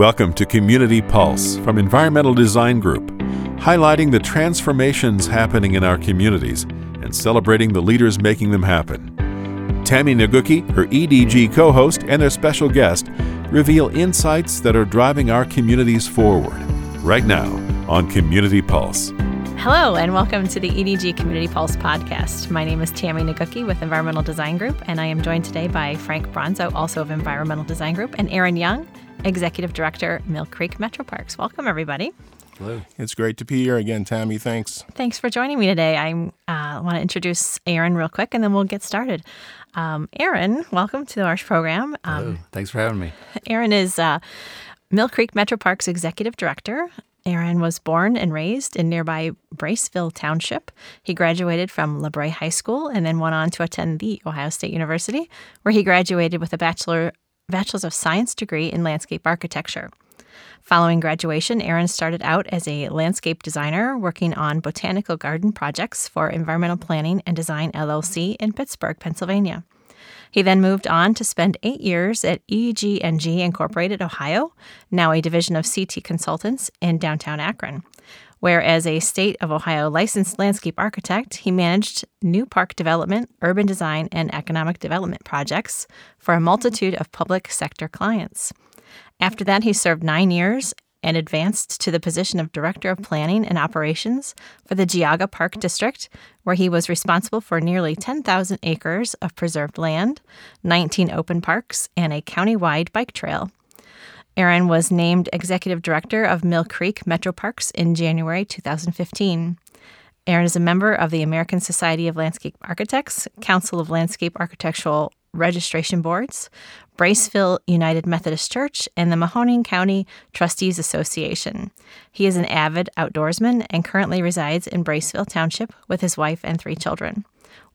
Welcome to Community Pulse from Environmental Design Group, highlighting the transformations happening in our communities and celebrating the leaders making them happen. Tammy Naguki, her EDG co host, and their special guest reveal insights that are driving our communities forward right now on Community Pulse. Hello, and welcome to the EDG Community Pulse podcast. My name is Tammy Naguki with Environmental Design Group, and I am joined today by Frank Bronzo, also of Environmental Design Group, and Aaron Young, Executive Director, Mill Creek Metro Parks. Welcome, everybody. Hello. It's great to be here again, Tammy. Thanks. Thanks for joining me today. I uh, want to introduce Aaron real quick, and then we'll get started. Um, Aaron, welcome to the our program. Um, Hello. Thanks for having me. Aaron is uh, Mill Creek Metro Parks Executive Director. Aaron was born and raised in nearby Braceville Township. He graduated from LaBrae High School and then went on to attend the Ohio State University, where he graduated with a bachelor Bachelor's of Science degree in landscape architecture. Following graduation, Aaron started out as a landscape designer working on botanical garden projects for Environmental Planning and Design LLC in Pittsburgh, Pennsylvania. He then moved on to spend eight years at EG&G Incorporated, Ohio, now a division of CT Consultants in downtown Akron, where as a state of Ohio licensed landscape architect, he managed new park development, urban design, and economic development projects for a multitude of public sector clients. After that, he served nine years and advanced to the position of Director of Planning and Operations for the Geauga Park District, where he was responsible for nearly 10,000 acres of preserved land, 19 open parks, and a county-wide bike trail. Aaron was named Executive Director of Mill Creek Metro Parks in January 2015. Aaron is a member of the American Society of Landscape Architects, Council of Landscape Architectural Registration Boards, Braceville United Methodist Church, and the Mahoning County Trustees Association. He is an avid outdoorsman and currently resides in Braceville Township with his wife and three children.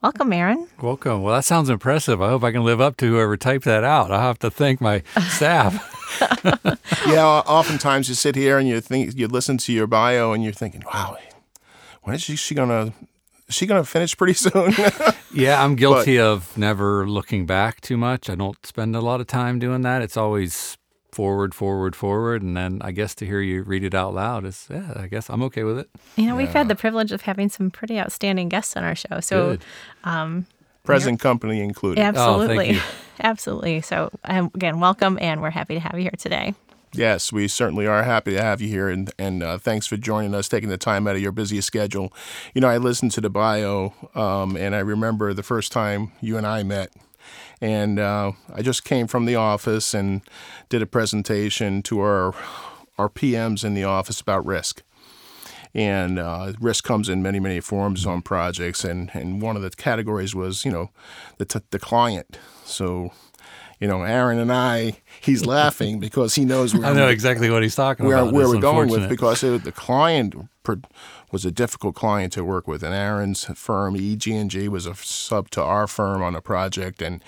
Welcome, Aaron. Welcome. Well, that sounds impressive. I hope I can live up to whoever typed that out. I have to thank my staff. yeah, oftentimes you sit here and you think you listen to your bio and you're thinking, "Wow, when is she, she gonna is she going to finish pretty soon? yeah, I'm guilty but, of never looking back too much. I don't spend a lot of time doing that. It's always forward, forward, forward, and then I guess to hear you read it out loud is yeah. I guess I'm okay with it. You know, yeah. we've had the privilege of having some pretty outstanding guests on our show. So, um, present company included. Absolutely, oh, absolutely. So um, again, welcome, and we're happy to have you here today. Yes, we certainly are happy to have you here, and and uh, thanks for joining us, taking the time out of your busy schedule. You know, I listened to the bio, um, and I remember the first time you and I met, and uh, I just came from the office and did a presentation to our our PMs in the office about risk. And uh, risk comes in many, many forms on projects, and, and one of the categories was, you know, the, t- the client. So you know, Aaron and I, he's laughing because he knows where I know exactly what he's talking where, about. Where we're going with because it, the client was a difficult client to work with, and Aaron's firm EG&G was a sub to our firm on a project, and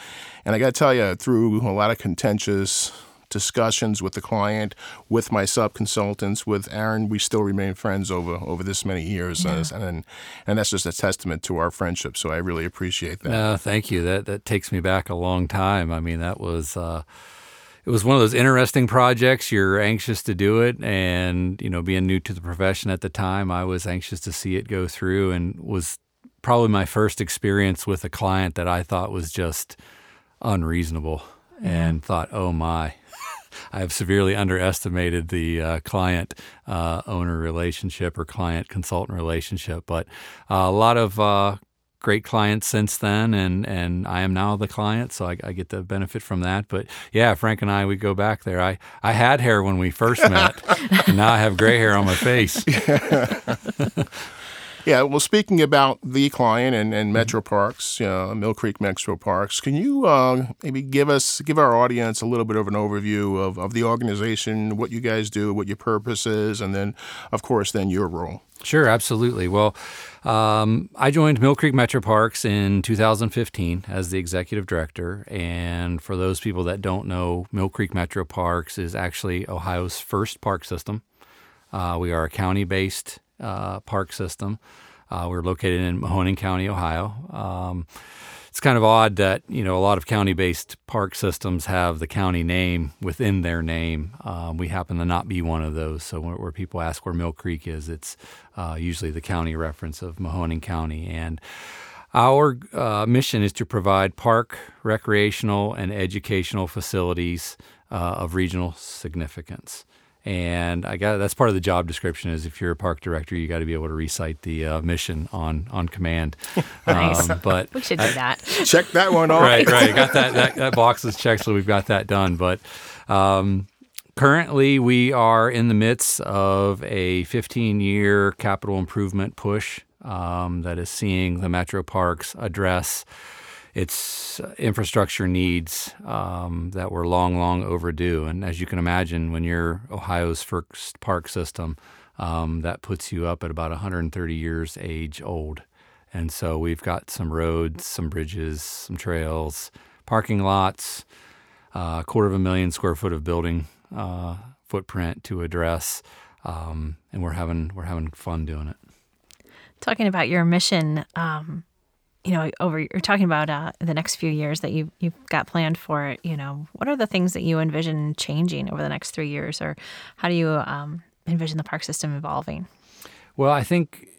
and I got to tell you, through a lot of contentious discussions with the client, with my sub consultants, with Aaron. We still remain friends over over this many years, yeah. uh, and and that's just a testament to our friendship. So I really appreciate that. No, thank you. That that takes me back a long time. I mean, that was. Uh, it was one of those interesting projects. You're anxious to do it, and you know, being new to the profession at the time, I was anxious to see it go through, and was probably my first experience with a client that I thought was just unreasonable, yeah. and thought, "Oh my, I have severely underestimated the uh, client uh, owner relationship or client consultant relationship. But uh, a lot of uh, great clients since then, and, and I am now the client, so I, I, get the benefit from that. But yeah, Frank and I, we go back there. I, I had hair when we first met, and now I have gray hair on my face. Yeah, well, speaking about the client and, and Metro Parks, uh, Mill Creek Metro Parks, can you uh, maybe give us, give our audience a little bit of an overview of, of the organization, what you guys do, what your purpose is, and then, of course, then your role? Sure, absolutely. Well, um, I joined Mill Creek Metro Parks in 2015 as the executive director. And for those people that don't know, Mill Creek Metro Parks is actually Ohio's first park system. Uh, we are a county based uh, park system. Uh, we're located in Mahoning County, Ohio. Um, it's kind of odd that you know a lot of county-based park systems have the county name within their name. Um, we happen to not be one of those. So where, where people ask where Mill Creek is, it's uh, usually the county reference of Mahoning County. And our uh, mission is to provide park, recreational, and educational facilities uh, of regional significance. And I got that's part of the job description is if you're a park director, you got to be able to recite the uh, mission on on command. nice. Um, but we should do that. Check that one off. Right, right. Got that, that that box is checked, so we've got that done. But um, currently, we are in the midst of a 15 year capital improvement push um, that is seeing the metro parks address its infrastructure needs um, that were long, long overdue. And as you can imagine, when you're Ohio's first park system, um, that puts you up at about 130 years age old. And so we've got some roads, some bridges, some trails, parking lots, uh, a quarter of a million square foot of building uh, footprint to address, um, and we're having we're having fun doing it. Talking about your mission, um, you know, over you're talking about uh, the next few years that you you've got planned for it. You know, what are the things that you envision changing over the next three years, or how do you um, envision the park system evolving? Well, I think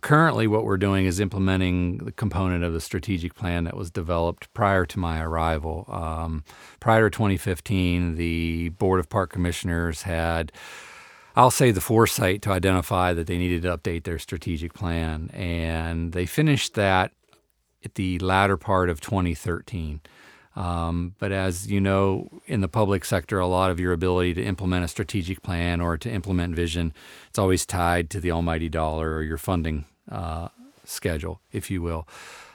currently what we're doing is implementing the component of the strategic plan that was developed prior to my arrival. Um, prior to 2015, the Board of Park Commissioners had I'll say the foresight to identify that they needed to update their strategic plan. And they finished that at the latter part of 2013. Um, but as you know, in the public sector, a lot of your ability to implement a strategic plan or to implement vision, it's always tied to the almighty dollar or your funding uh, schedule, if you will.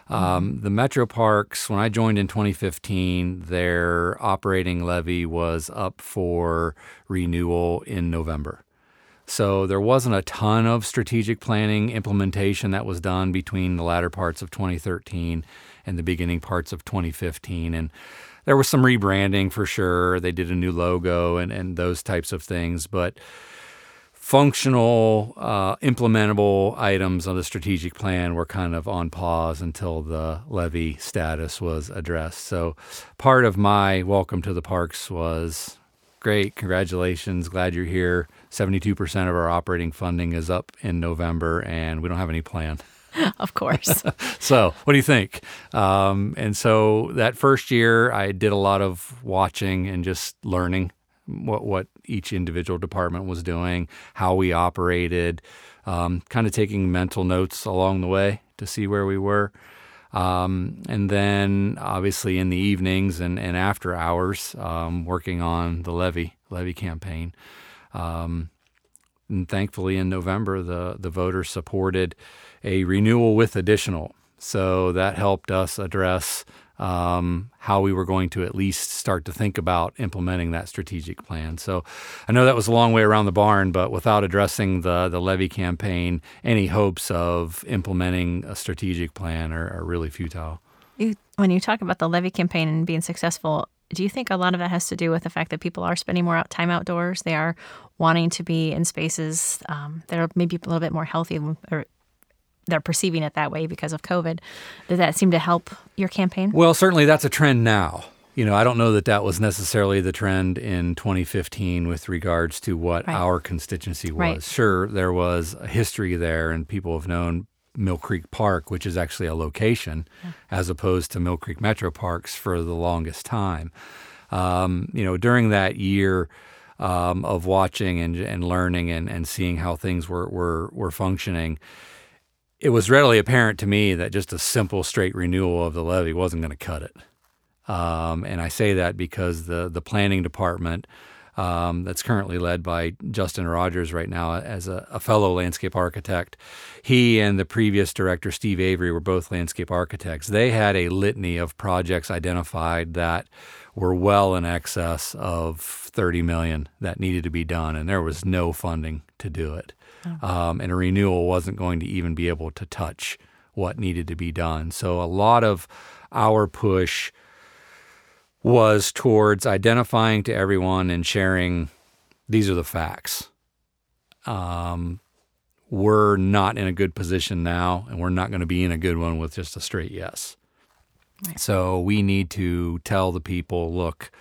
Um, the metro parks, when I joined in 2015, their operating levy was up for renewal in November. So there wasn't a ton of strategic planning implementation that was done between the latter parts of 2013 and the beginning parts of 2015. And there was some rebranding for sure. They did a new logo and, and those types of things. But functional, uh, implementable items on the strategic plan were kind of on pause until the levy status was addressed. So part of my welcome to the parks was great, congratulations, glad you're here 72% of our operating funding is up in November, and we don't have any plan. of course. so, what do you think? Um, and so that first year, I did a lot of watching and just learning what what each individual department was doing, how we operated, um, kind of taking mental notes along the way to see where we were. Um, and then, obviously, in the evenings and, and after hours, um, working on the levy levy campaign. Um, and thankfully, in November, the, the voters supported a renewal with additional. So that helped us address um, how we were going to at least start to think about implementing that strategic plan. So I know that was a long way around the barn, but without addressing the, the levy campaign, any hopes of implementing a strategic plan are, are really futile. You, when you talk about the levy campaign and being successful, do you think a lot of that has to do with the fact that people are spending more time outdoors? They are wanting to be in spaces um, that are maybe a little bit more healthy, or they're perceiving it that way because of COVID. Does that seem to help your campaign? Well, certainly that's a trend now. You know, I don't know that that was necessarily the trend in 2015 with regards to what right. our constituency was. Right. Sure, there was a history there, and people have known Mill Creek Park, which is actually a location, yeah. as opposed to Mill Creek Metro Parks for the longest time. Um, you know, during that year um, of watching and, and learning and, and seeing how things were, were, were functioning, it was readily apparent to me that just a simple straight renewal of the levy wasn't going to cut it. Um, and I say that because the, the planning department um, that's currently led by Justin Rogers right now as a, a, fellow landscape architect. He and the previous director, Steve Avery, were both landscape architects. They had a litany of projects identified that were well in excess of 30 million that needed to be done, and there was no funding to do it. Oh. Um, and a renewal wasn't going to even be able to touch what needed to be done. So a lot of our push was towards identifying to everyone and sharing these are the facts. Um, we're not in a good position now, and we're not going to be in a good one with just a straight yes. Right. So we need to tell the people, look,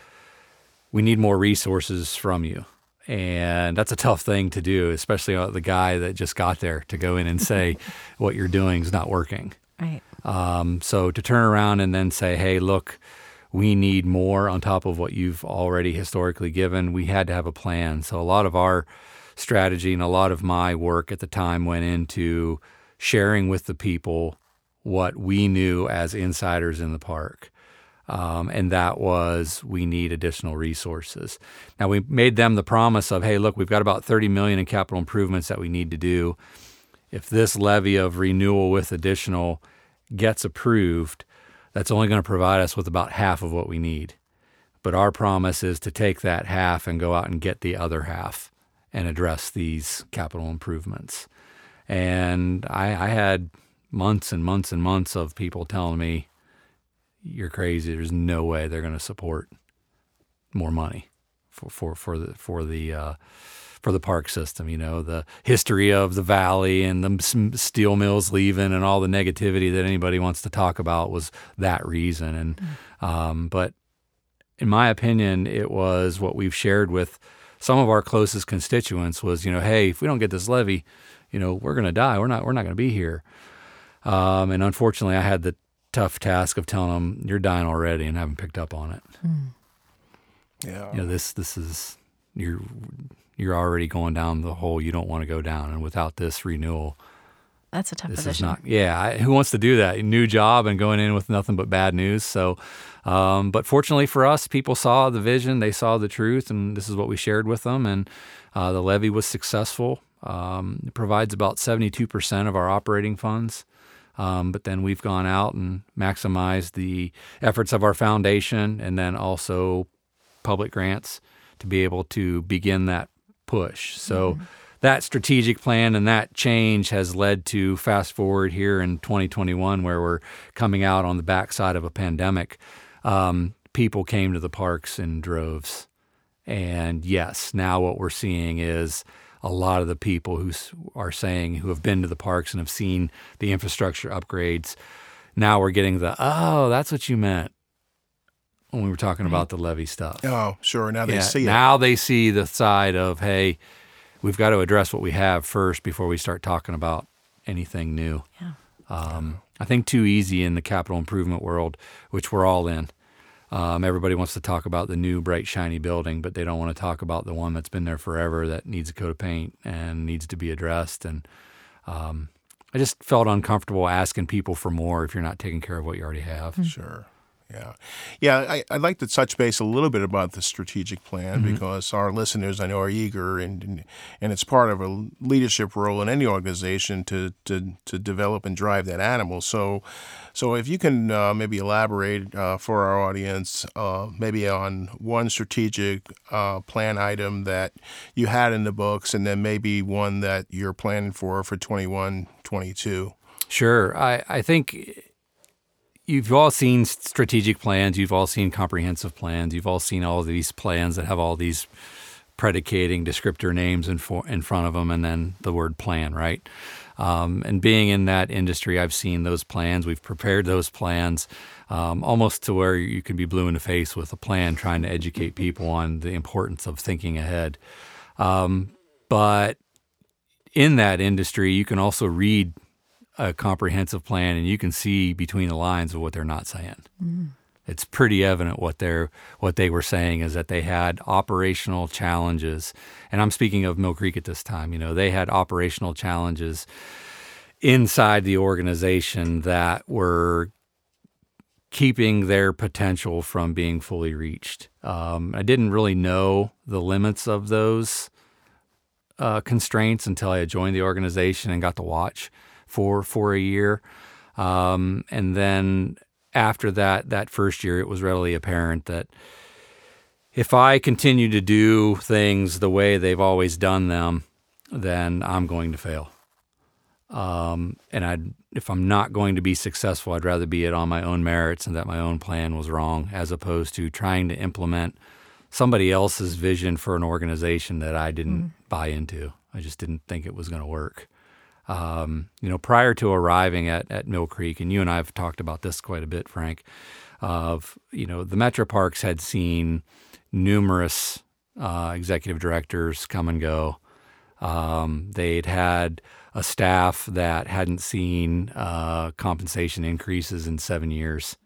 we need more resources from you. And that's a tough thing to do, especially the guy that just got there to go in and say what you're doing is not working. Right. Um, so to turn around and then say, hey, look, we need more on top of what you've already historically given, we had to have a plan. So a lot of our strategy and a lot of my work at the time went into sharing with the people what we knew as insiders in the park. Um, and that was we need additional resources. Now we made them the promise of, hey, look, we've got about 30 million in capital improvements that we need to do. If this levy of renewal with additional gets approved, that's only going to provide us with about half of what we need. But our promise is to take that half and go out and get the other half and address these capital improvements. And I, I had months and months and months of people telling me, "You're crazy. There's no way they're going to support more money for for for the for the uh, for the park system. You know, the history of the valley and the steel mills leaving and all the negativity that anybody wants to talk about was that reason. And mm. um, but in my opinion, it was what we've shared with some of our closest constituents was, you know, hey, if we don't get this levy, you know, we're going to die. We're not. We're not going to be here. Um, and unfortunately, I had the tough task of telling them you're dying already and haven't picked up on it. Mm. Yeah. You know, this this is you're you're already going down the hole you don't want to go down, and without this renewal, that's a tough this position. Is not, yeah, who wants to do that? New job and going in with nothing but bad news. So, um, but fortunately for us, people saw the vision, they saw the truth, and this is what we shared with them. And uh, the levy was successful. Um, it provides about 72% of our operating funds. Um, but then we've gone out and maximized the efforts of our foundation and then also public grants to be able to begin that push. So mm-hmm. that strategic plan and that change has led to fast forward here in 2021, where we're coming out on the backside of a pandemic. Um, people came to the parks in droves. And yes, now what we're seeing is a lot of the people who are saying who have been to the parks and have seen the infrastructure upgrades. Now we're getting the oh, that's what you meant when we were talking about the levy stuff. Oh, sure. Now they yeah, see it. Now they see the side of hey, we've got to address what we have first before we start talking about anything new. Yeah. Um, I think too easy in the capital improvement world, which we're all in. Um, everybody wants to talk about the new bright shiny building, but they don't want to talk about the one that's been there forever that needs a coat of paint and needs to be addressed. And um, I just felt uncomfortable asking people for more if you're not taking care of what you already have. Sure. Yeah, yeah. I, would like to touch base a little bit about the strategic plan mm-hmm. because our listeners, I know, are eager, and and it's part of a leadership role in any organization to to to develop and drive that animal. So, so if you can uh, maybe elaborate uh, for our audience, uh, maybe on one strategic uh, plan item that you had in the books, and then maybe one that you're planning for for 21, 22. Sure. I, I think you've all seen strategic plans, you've all seen comprehensive plans, you've all seen all these plans that have all these predicating descriptor names in, for, in front of them and then the word plan, right? Um, and being in that industry, I've seen those plans. We've prepared those plans um, almost to where you can be blue in the face with a plan trying to educate people on the importance of thinking ahead. Um, but in that industry, you can also read a comprehensive plan and you can see between the lines of what they're not saying. Mm-hmm. It's pretty evident what they're what they were saying is that they had operational challenges, and I'm speaking of Mill Creek at this time. You know, they had operational challenges inside the organization that were keeping their potential from being fully reached. Um, I didn't really know the limits of those uh, constraints until I had joined the organization and got to watch for for a year. Um, and then after that, that first year, it was readily apparent that if I continue to do things the way they've always done them, then I'm going to fail. Um, and I, if I'm not going to be successful, I'd rather be it on my own merits and that my own plan was wrong, as opposed to trying to implement somebody else's vision for an organization that I didn't mm. buy into. I just didn't think it was going to work. Um, you know, prior to arriving at, at Mill Creek, and you and I have talked about this quite a bit, Frank, of, you know, the Metro Parks had seen numerous uh, executive directors come and go. Um, they'd had a staff that hadn't seen uh, compensation increases in seven years.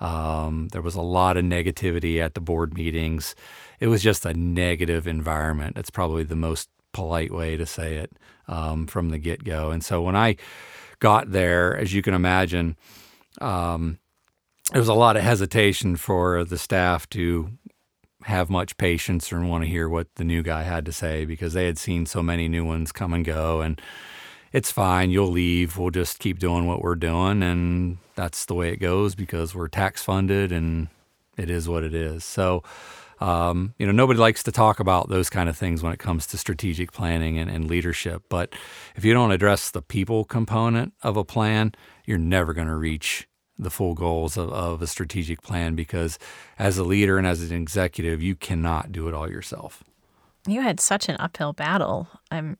Um, there was a lot of negativity at the board meetings. It was just a negative environment. That's probably the most polite way to say it um, from the get go. And so when I got there, as you can imagine, um, there was a lot of hesitation for the staff to have much patience or want to hear what the new guy had to say because they had seen so many new ones come and go and it's fine you'll leave we'll just keep doing what we're doing and that's the way it goes because we're tax funded and it is what it is so um, you know nobody likes to talk about those kind of things when it comes to strategic planning and, and leadership but if you don't address the people component of a plan you're never going to reach the full goals of, of a strategic plan because as a leader and as an executive, you cannot do it all yourself. You had such an uphill battle. I'm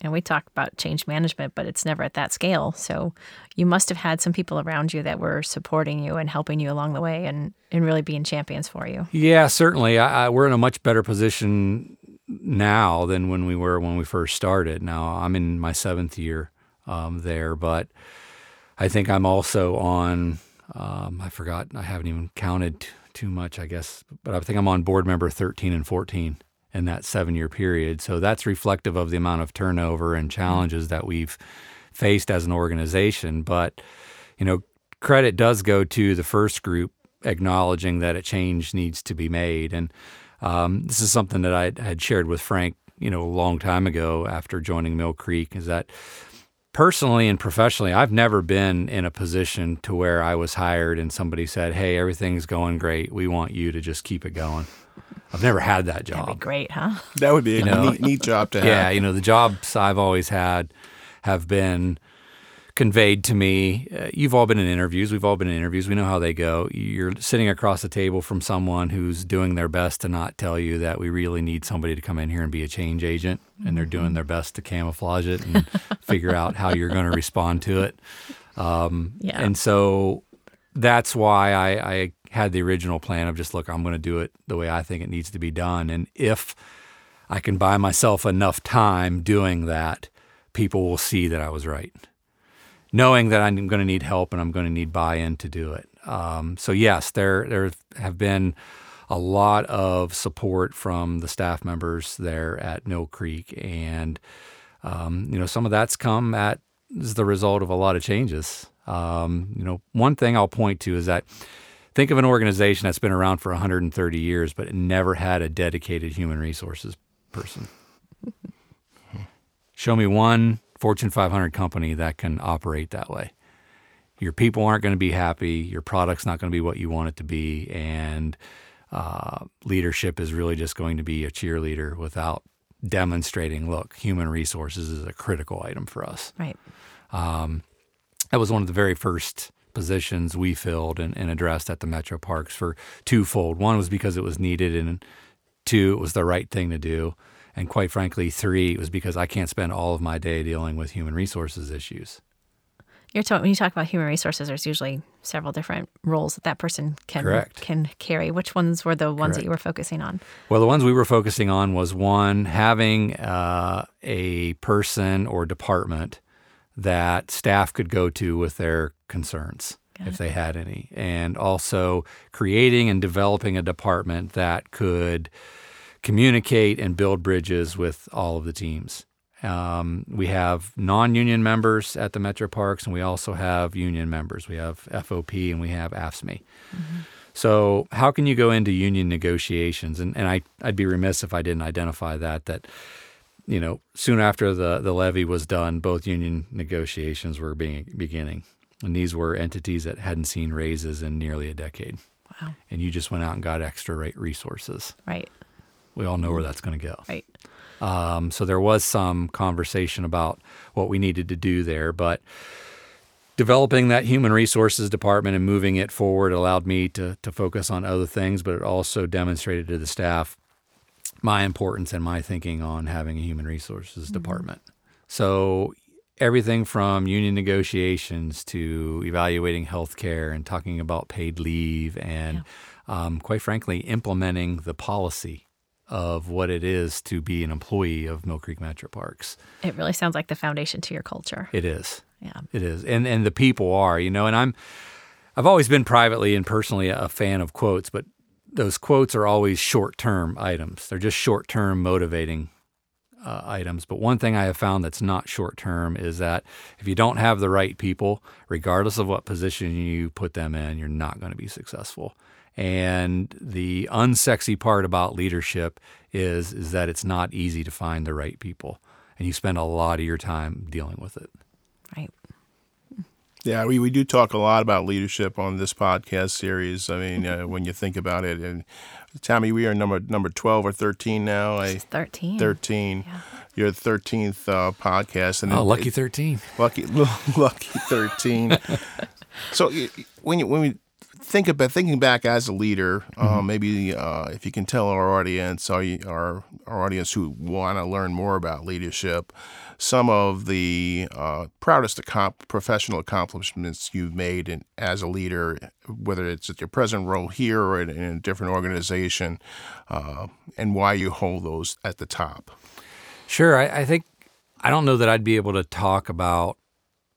and we talk about change management, but it's never at that scale. So you must have had some people around you that were supporting you and helping you along the way and, and really being champions for you. Yeah, certainly. I, I, we're in a much better position now than when we were when we first started. Now I'm in my seventh year um, there, but I think I'm also on. Um, I forgot. I haven't even counted t- too much. I guess, but I think I'm on board member 13 and 14 in that seven year period. So that's reflective of the amount of turnover and challenges that we've faced as an organization. But you know, credit does go to the first group acknowledging that a change needs to be made. And um, this is something that I had shared with Frank, you know, a long time ago after joining Mill Creek, is that personally and professionally, I've never been in a position to where I was hired and somebody said, "Hey, everything's going great. We want you to just keep it going." I've never had that job. That'd be great, huh? That would be a know, neat, neat job to have. Yeah, you know, the jobs I've always had have been conveyed to me. Uh, you've all been in interviews. We've all been in interviews. We know how they go. You're sitting across the table from someone who's doing their best to not tell you that we really need somebody to come in here and be a change agent, and they're doing their best to camouflage it and figure out how you're going to respond to it. Um, yeah. And so that's why I, I had the original plan of just look, I'm going to do it the way I think it needs to be done, and if I can buy myself enough time doing that, people will see that I was right knowing that I'm going to need help and I'm going to need buy-in to do it. Um, so yes, there there have been a lot of support from the staff members there at Mill Creek, and um, you know some of that's come at as the result of a lot of changes. Um, you know, one thing I'll point to is that think of an organization that's been around for 130 years, but it never had a dedicated human resources person. Show me one Fortune 500 company that can operate that way. Your people aren't going to be happy. Your product's not going to be what you want it to be. And uh, leadership is really just going to be a cheerleader without demonstrating look, human resources is a critical item for us. Right. Um, that was one of the very first positions we filled and, and, addressed at the Metro Parks for twofold. One was because it was needed, and two, it was the right thing to do. And quite frankly, three it was because I can't spend all of my day dealing with human resources issues. You're talking when you talk about human resources, there's usually several different roles that that person can Correct. can carry. Which ones were the ones Correct. that you were focusing on? Well, the ones we were focusing on was one having uh, a person or department that staff could go to with their concerns Got if it. they had any, and also creating and developing a department that could communicate and build bridges with all of the teams. Um, we have non-union members at the Metro Parks, and we also have union members. We have FOP and we have AFSCME. Mm-hmm. So, how can you go into union negotiations? And, and I, I'd be remiss if I didn't identify that. That you know, soon after the the levy was done, both union negotiations were being beginning, and these were entities that hadn't seen raises in nearly a decade. Wow! And you just went out and got extra rate resources. Right. We all know where that's going to go. Right. Um, so there was some conversation about what we needed to do there, but developing that human resources department and moving it forward allowed me to to focus on other things, but it also demonstrated to the staff my importance and my thinking on having a human resources mm-hmm. department. So everything from union negotiations to evaluating healthcare and talking about paid leave and, yeah. um, quite frankly, implementing the policy of what it is to be an employee of Mill Creek Metro Parks. It really sounds like the foundation to your culture. It is. Yeah. It is. And and the people are, you know, and I'm I've always been privately and personally a fan of quotes, but those quotes are always short-term items. They're just short-term motivating uh, items. But one thing I have found that's not short term is that if you don't have the right people, regardless of what position you put them in, you're not going to be successful. And the unsexy part about leadership is is that it's not easy to find the right people, and you spend a lot of your time dealing with it. Right. Yeah, we, we do talk a lot about leadership on this podcast series. I mean, uh, when you think about it, and Tammy, we are number number twelve or thirteen now. I, thirteen. Thirteen. Yeah. Your thirteenth uh, podcast, and oh, lucky thirteen. Lucky, lucky thirteen. so when you when we think about thinking back as a leader, uh, mm-hmm. maybe uh, if you can tell our audience, our our, our audience who want to learn more about leadership, some of the uh, proudest professional accomplishments you've made in, as a leader, whether it's at your present role here or in, in a different organization, uh, and why you hold those at the top. Sure. I, I think I don't know that I'd be able to talk about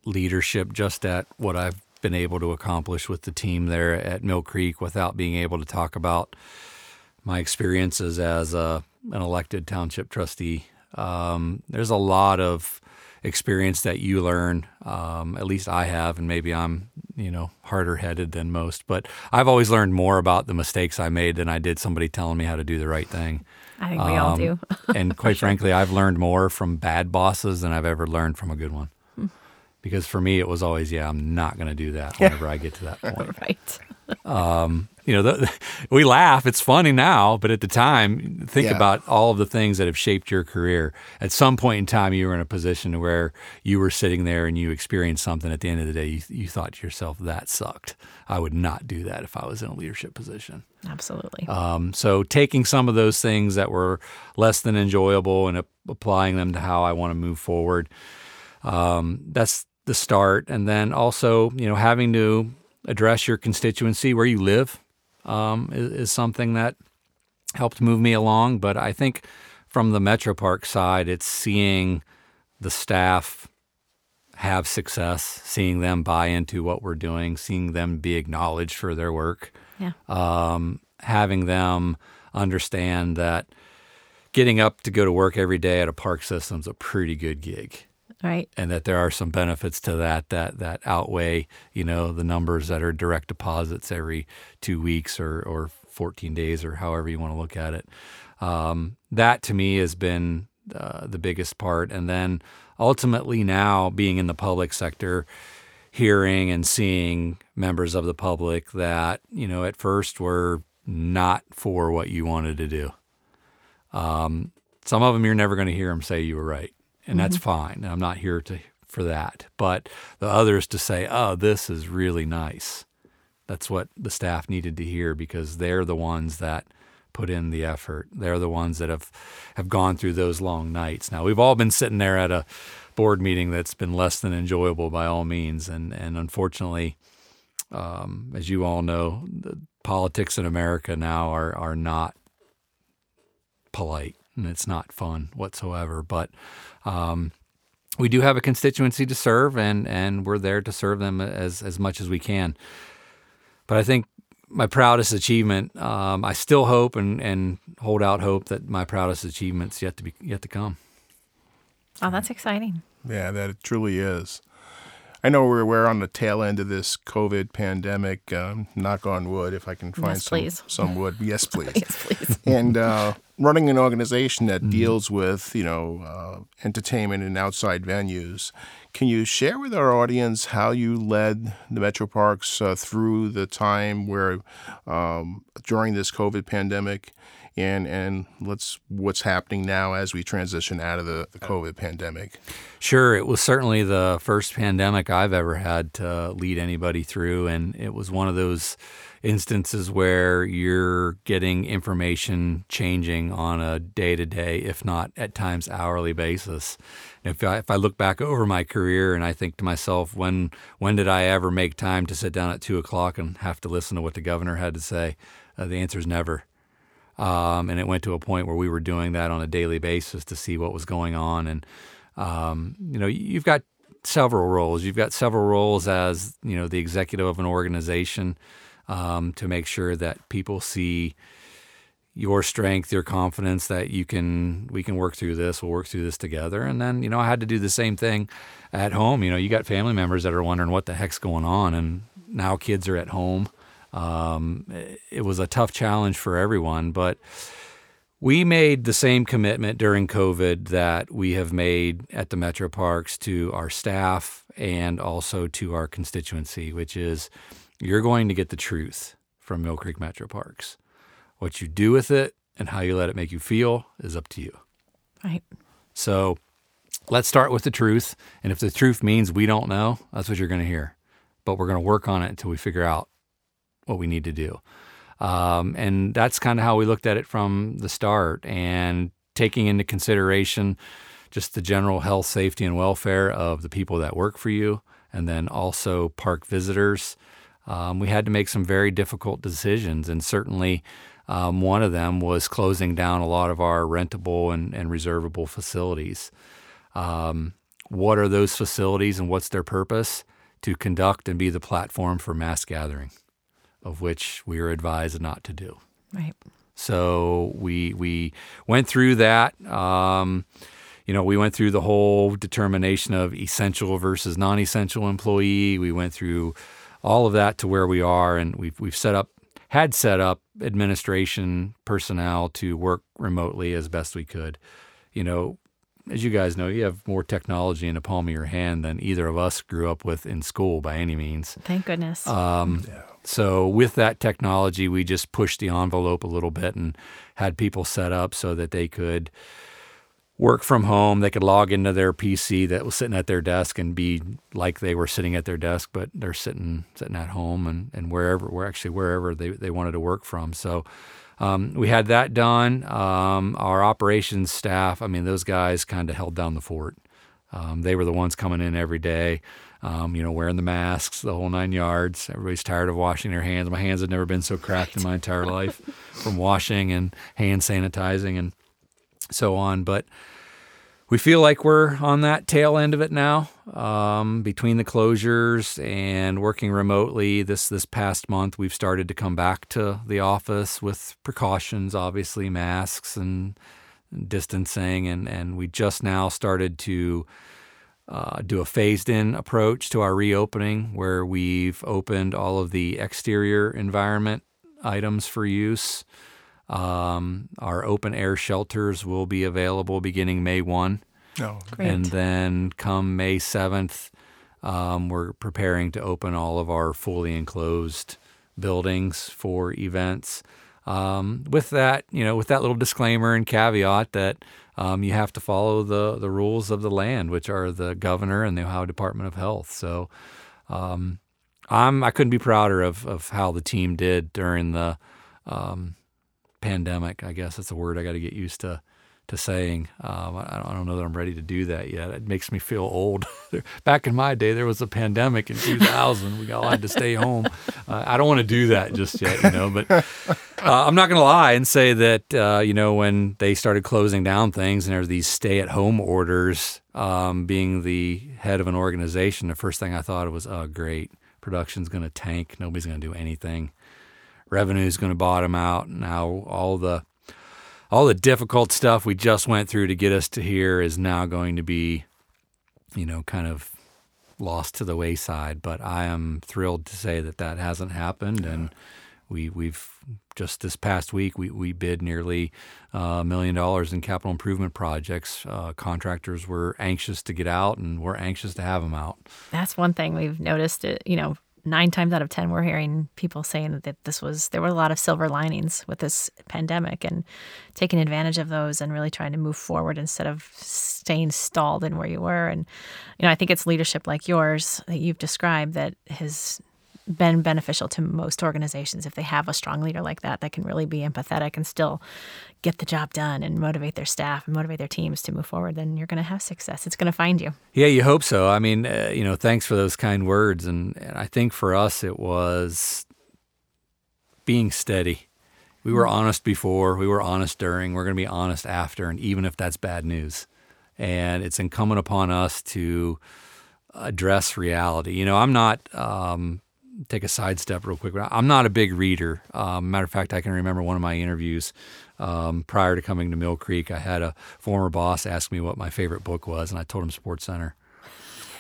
leadership just at what I've been able to accomplish with the team there at Mill Creek without being able to talk about my experiences as a, an elected township trustee um, there's a lot of experience that you learn. Um, at least I have, and maybe I'm, you know, harder headed than most. But I've always learned more about the mistakes I made than I did somebody telling me how to do the right thing. I think we um, all do. and quite sure. frankly, I've learned more from bad bosses than I've ever learned from a good one. Because for me, it was always, yeah, I'm not going to do that whenever I get to that point. right. Um, you know, the, we laugh. It's funny now, but at the time, think yeah. about all of the things that have shaped your career. At some point in time, you were in a position where you were sitting there and you experienced something. At the end of the day, you, you thought to yourself, "That sucked. I would not do that if I was in a leadership position." Absolutely. Um, so, taking some of those things that were less than enjoyable and applying them to how I want to move forward. Um, that's the start, and then also, you know, having to address your constituency where you live um, is, is, something that helped move me along. But I think from the Metro Park side, it's seeing the staff have success, seeing them buy into what we're doing, seeing them be acknowledged for their work, yeah. um, having them understand that getting up to go to work every day at a park system is a pretty good gig right. And that there are some benefits to that that that outweigh you know the numbers that are direct deposits every two weeks or or 14 days or however you want to look at it. Um, that to me has been uh, the biggest part. And then ultimately now being in the public sector hearing and seeing members of the public that you know at first were not for what you wanted to do. Um, some of them you're never going to hear them say you were right and mm-hmm. that's fine. I'm not here to for that. But the others to say, "Oh, this is really nice." That's what the staff needed to hear because they're the ones that put in the effort. They're the ones that have have gone through those long nights. Now, we've all been sitting there at a board meeting that's been less than enjoyable by all means and and unfortunately um, as you all know, the politics in America now are are not polite and it's not fun whatsoever. But um, we do have a constituency to serve, and and we're there to serve them as as much as we can. But I think my proudest achievement, um, I still hope and and hold out hope that my proudest achievement's yet to be yet to come. Oh, that's exciting. Yeah, that it truly is. I know we're, we're on the tail end of this COVID pandemic. Um, knock on wood, if I can find yes, some, some wood. Yes, please. yes, please. and uh, running an organization that mm-hmm. deals with, you know, uh, entertainment and outside venues, can you share with our audience how you led the Metro Parks uh, through the time where, um, during this COVID pandemic, and and let's what's happening now as we transition out of the, the COVID pandemic. Sure, it was certainly the first pandemic I've ever had to lead anybody through, and it was one of those instances where you're getting information changing on a day to day, if not at times hourly basis. If I, if I look back over my career and I think to myself, when when did I ever make time to sit down at two o'clock and have to listen to what the governor had to say? Uh, the answer is never. Um, and it went to a point where we were doing that on a daily basis to see what was going on. And um, you know, you've got several roles. You've got several roles as you know the executive of an organization um, to make sure that people see your strength, your confidence that you can we can work through this. We'll work through this together. And then you know I had to do the same thing at home. You know, you got family members that are wondering what the heck's going on, and now kids are at home. Um, it was a tough challenge for everyone, but we made the same commitment during COVID that we have made at the Metro Parks to our staff and also to our constituency, which is you're going to get the truth from Mill Creek Metro Parks. What you do with it and how you let it make you feel is up to you. Right. So let's start with the truth. And if the truth means we don't know, that's what you're going to hear. But we're going to work on it until we figure out what we need to do. Um, and that's kind of how we looked at it from the start and taking into consideration just the general health, safety, and welfare of the people that work for you, and then also park visitors. Um, we had to make some very difficult decisions, and certainly um, one of them was closing down a lot of our rentable and, and reservable facilities. Um, what are those facilities and what's their purpose? To conduct and be the platform for mass gathering, of which we are advised not to do. Right. So we we went through that. Um, you know, we went through the whole determination of essential versus non-essential employee. We went through all of that to where we are, and we've we've set up had set up administration personnel to work remotely as best we could. You know, as you guys know, you have more technology in the palm of your hand than either of us grew up with in school by any means. Thank goodness. Um, yeah. So with that technology, we just pushed the envelope a little bit and had people set up so that they could work from home. They could log into their PC that was sitting at their desk and be like they were sitting at their desk, but they're sitting sitting at home and, and wherever we're actually wherever they, they wanted to work from. So um, we had that done. Um, our operations staff, I mean, those guys kind of held down the fort. Um, they were the ones coming in every day, um, you know, wearing the masks, the whole nine yards. Everybody's tired of washing their hands. My hands had never been so cracked in my entire life from washing and hand sanitizing and so on. But we feel like we're on that tail end of it now. Um, between the closures and working remotely, this this past month we've started to come back to the office with precautions, obviously masks and distancing, and and we just now started to. Uh, do a phased in approach to our reopening where we've opened all of the exterior environment items for use. Um, our open air shelters will be available beginning May 1. Oh, Great. And then come May 7th, um, we're preparing to open all of our fully enclosed buildings for events. Um, with that, you know, with that little disclaimer and caveat that um, you have to follow the, the rules of the land, which are the governor and the Ohio Department of Health. So um, I'm I couldn't be prouder of, of how the team did during the um, pandemic. I guess that's a word I got to get used to to saying. Um, I, don't know that I'm ready to do that yet. It makes me feel old. Back in my day, there was a pandemic in 2000. we all had to stay home. Uh, I don't want to do that just yet, you know. But uh, I'm not going to lie and say that uh, you know when they started closing down things and there were these stay-at-home orders. Um, being the head of an organization, the first thing I thought was, "Oh, great, production's going to tank. Nobody's going to do anything." Revenue's going to bottom out. And now all the all the difficult stuff we just went through to get us to here is now going to be, you know, kind of lost to the wayside. But I am thrilled to say that that hasn't happened, yeah. and we we've just this past week we, we bid nearly uh, a uh, million dollars in capital improvement projects. Uh, contractors were anxious to get out, and we're anxious to have them out. That's one thing we've noticed. It, you know, nine times out of 10, we're hearing people saying that this was, there were a lot of silver linings with this pandemic and taking advantage of those and really trying to move forward instead of staying stalled in where you were. And, you know, I think it's leadership like yours that you've described that has been beneficial to most organizations. If they have a strong leader like that that can really be empathetic and still get the job done and motivate their staff and motivate their teams to move forward then you're going to have success. It's going to find you. Yeah you hope so. I mean uh, you know thanks for those kind words. And, and i think for us it was being steady. We were mm-hmm. honest before. We were honest during. We're going to be honest after. And even if that's bad news. And it's incumbent upon us to address reality. You know i'm not um, take a sidestep real quick. I'm not a big reader. Um, matter of fact, I can remember one of my interviews um, prior to coming to Mill Creek. I had a former boss ask me what my favorite book was, and I told him Sports Center.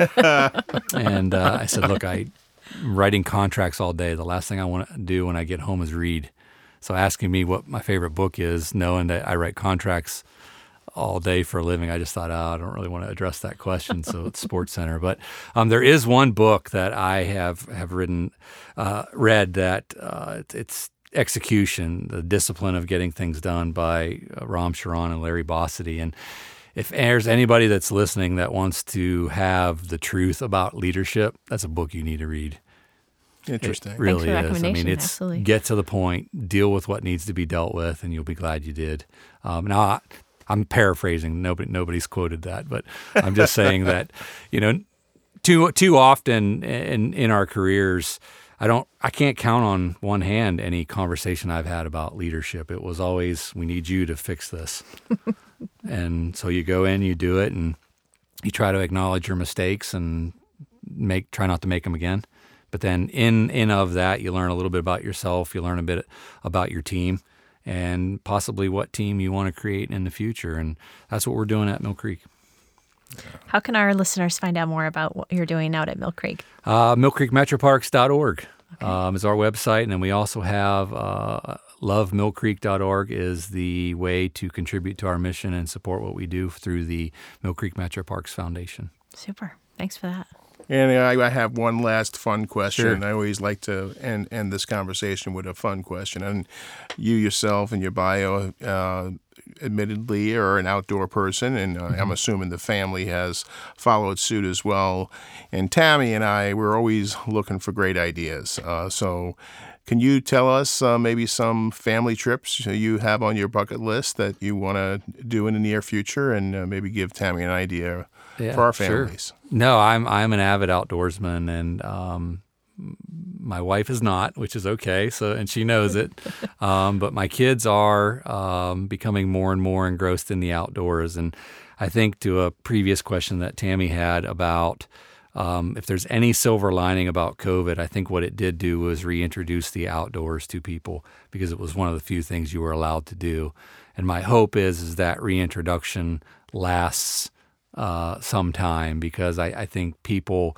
and uh, I said, "Look, I am writing contracts all day. The last thing I want to do when I get home is read." So asking me what my favorite book is, knowing that I write contracts all day for a living. I just thought, oh, I don't really want to address that question. So it's Sports Center. But um, there is one book that I have have written, uh, read that uh, it's execution, the discipline of getting things done by uh, Ram Charan and Larry Bossidy. And if there's anybody that's listening that wants to have the truth about leadership, that's a book you need to read. Interesting. It really is. I mean, it's Absolutely. get to the point, deal with what needs to be dealt with, and you'll be glad you did. Um, now, I'm paraphrasing. Nobody nobody's quoted that, but I'm just saying that you know too too often in in our careers. I don't I can't count on one hand any conversation I've had about leadership. It was always we need you to fix this. and so you go in, you do it and you try to acknowledge your mistakes and make try not to make them again. But then in in of that you learn a little bit about yourself, you learn a bit about your team and possibly what team you want to create in the future. And that's what we're doing at Mill Creek. How can our listeners find out more about what you're doing out at Mill Creek? Uh, MillCreekMetroparks.org okay. um, is our website. And then we also have uh, lovemillcreek.org is the way to contribute to our mission and support what we do through the Mill Creek Metro Parks Foundation. Super. Thanks for that. And I, I have one last fun question. Sure. I always like to end, end this conversation with a fun question. And you yourself and your bio, uh, admittedly, are an outdoor person, and uh, mm-hmm. I'm assuming the family has followed suit as well. And Tammy and I, we're always looking for great ideas. Uh, so, can you tell us uh, maybe some family trips you have on your bucket list that you want to do in the near future, and uh, maybe give Tammy an idea yeah, for our families? Sure. No, I'm I'm an avid outdoorsman, and um, my wife is not, which is okay. So, and she knows it. Um, but my kids are um, becoming more and more engrossed in the outdoors. And I think to a previous question that Tammy had about um, if there's any silver lining about COVID, I think what it did do was reintroduce the outdoors to people because it was one of the few things you were allowed to do. And my hope is is that reintroduction lasts uh, some time because I, I think people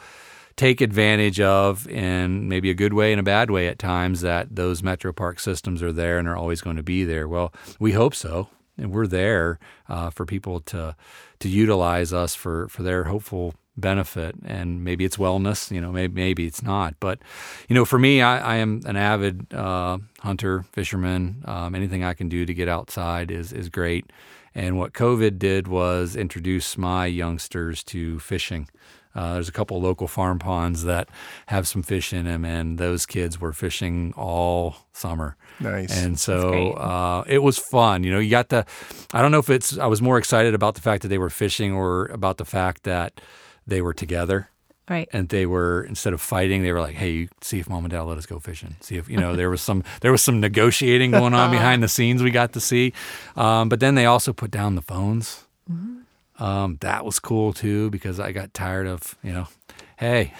take advantage of in maybe a good way and a bad way at times that those metro park systems are there and are always going to be there. Well, we hope so, and we're there uh, for people to to utilize us for for their hopeful benefit. And maybe it's wellness you know maybe maybe it's not. But you know for me i, I am an avid uh, hunter fisherman. Um, anything i can do to get outside is is great and what covid did was introduce my youngsters to fishing uh, there's a couple local farm ponds that have some fish in them, and those kids were fishing all summer. Nice. And so uh, it was fun. You know, you got the. I don't know if it's. I was more excited about the fact that they were fishing or about the fact that they were together. Right. And they were instead of fighting, they were like, "Hey, see if mom and dad let us go fishing. See if you know there was some there was some negotiating going on behind the scenes. We got to see, um, but then they also put down the phones. Mm-hmm. Um, that was cool too because I got tired of you know, hey,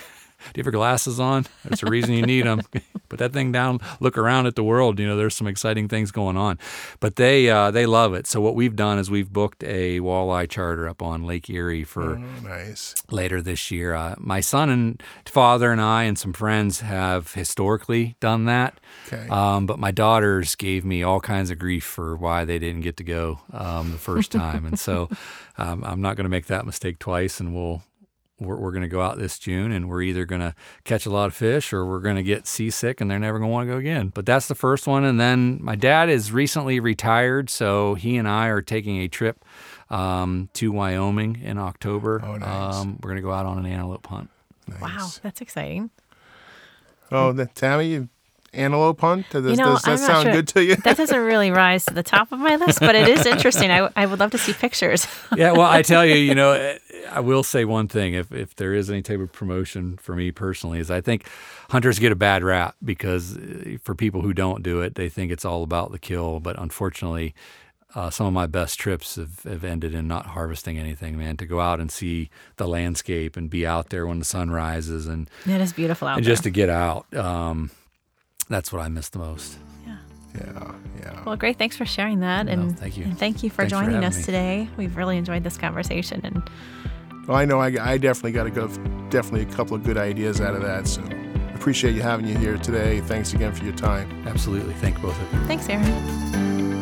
do you have your glasses on? There's a reason you need them. Put that thing down. Look around at the world. You know, there's some exciting things going on. But they uh, they love it. So what we've done is we've booked a walleye charter up on Lake Erie for oh, nice. later this year. Uh, my son and father and I and some friends have historically done that. Okay. Um, but my daughters gave me all kinds of grief for why they didn't get to go um, the first time, and so um, I'm not going to make that mistake twice, and we'll we're, we're going to go out this June and we're either going to catch a lot of fish or we're going to get seasick and they're never going to want to go again. But that's the first one. And then my dad is recently retired, so he and I are taking a trip um, to Wyoming in October. Oh, nice. Um, we're going to go out on an antelope hunt. Wow, that's exciting. Oh, the, Tammy, you antelope hunt? Does, You know, does that sound sure. good to you? That doesn't really rise to the top of my list, but it is interesting. I, I would love to see pictures. yeah, well, I tell you, you know, I will say one thing. If if there is any type of promotion for me personally, is I think hunters get a bad rap because eh, for people who don't do it, they think it's all about the kill. But unfortunately, uh, some of my best trips have, have ended in not harvesting anything. Man, to go out and see the landscape and be out there when the sun rises and it is beautiful out and there. just to get out. Um, that's what I miss the most. yeah, yeah. Yeah. Well, great. Thanks for sharing that. And thank you. And thank you for Thanks joining having us me. today. We've really enjoyed this conversation. And Well, I know I, I definitely got a go, definitely a couple of good ideas out of that. So appreciate you having you here today. Thanks again for your time. Absolutely. Thank both of you. thanks, Aaron.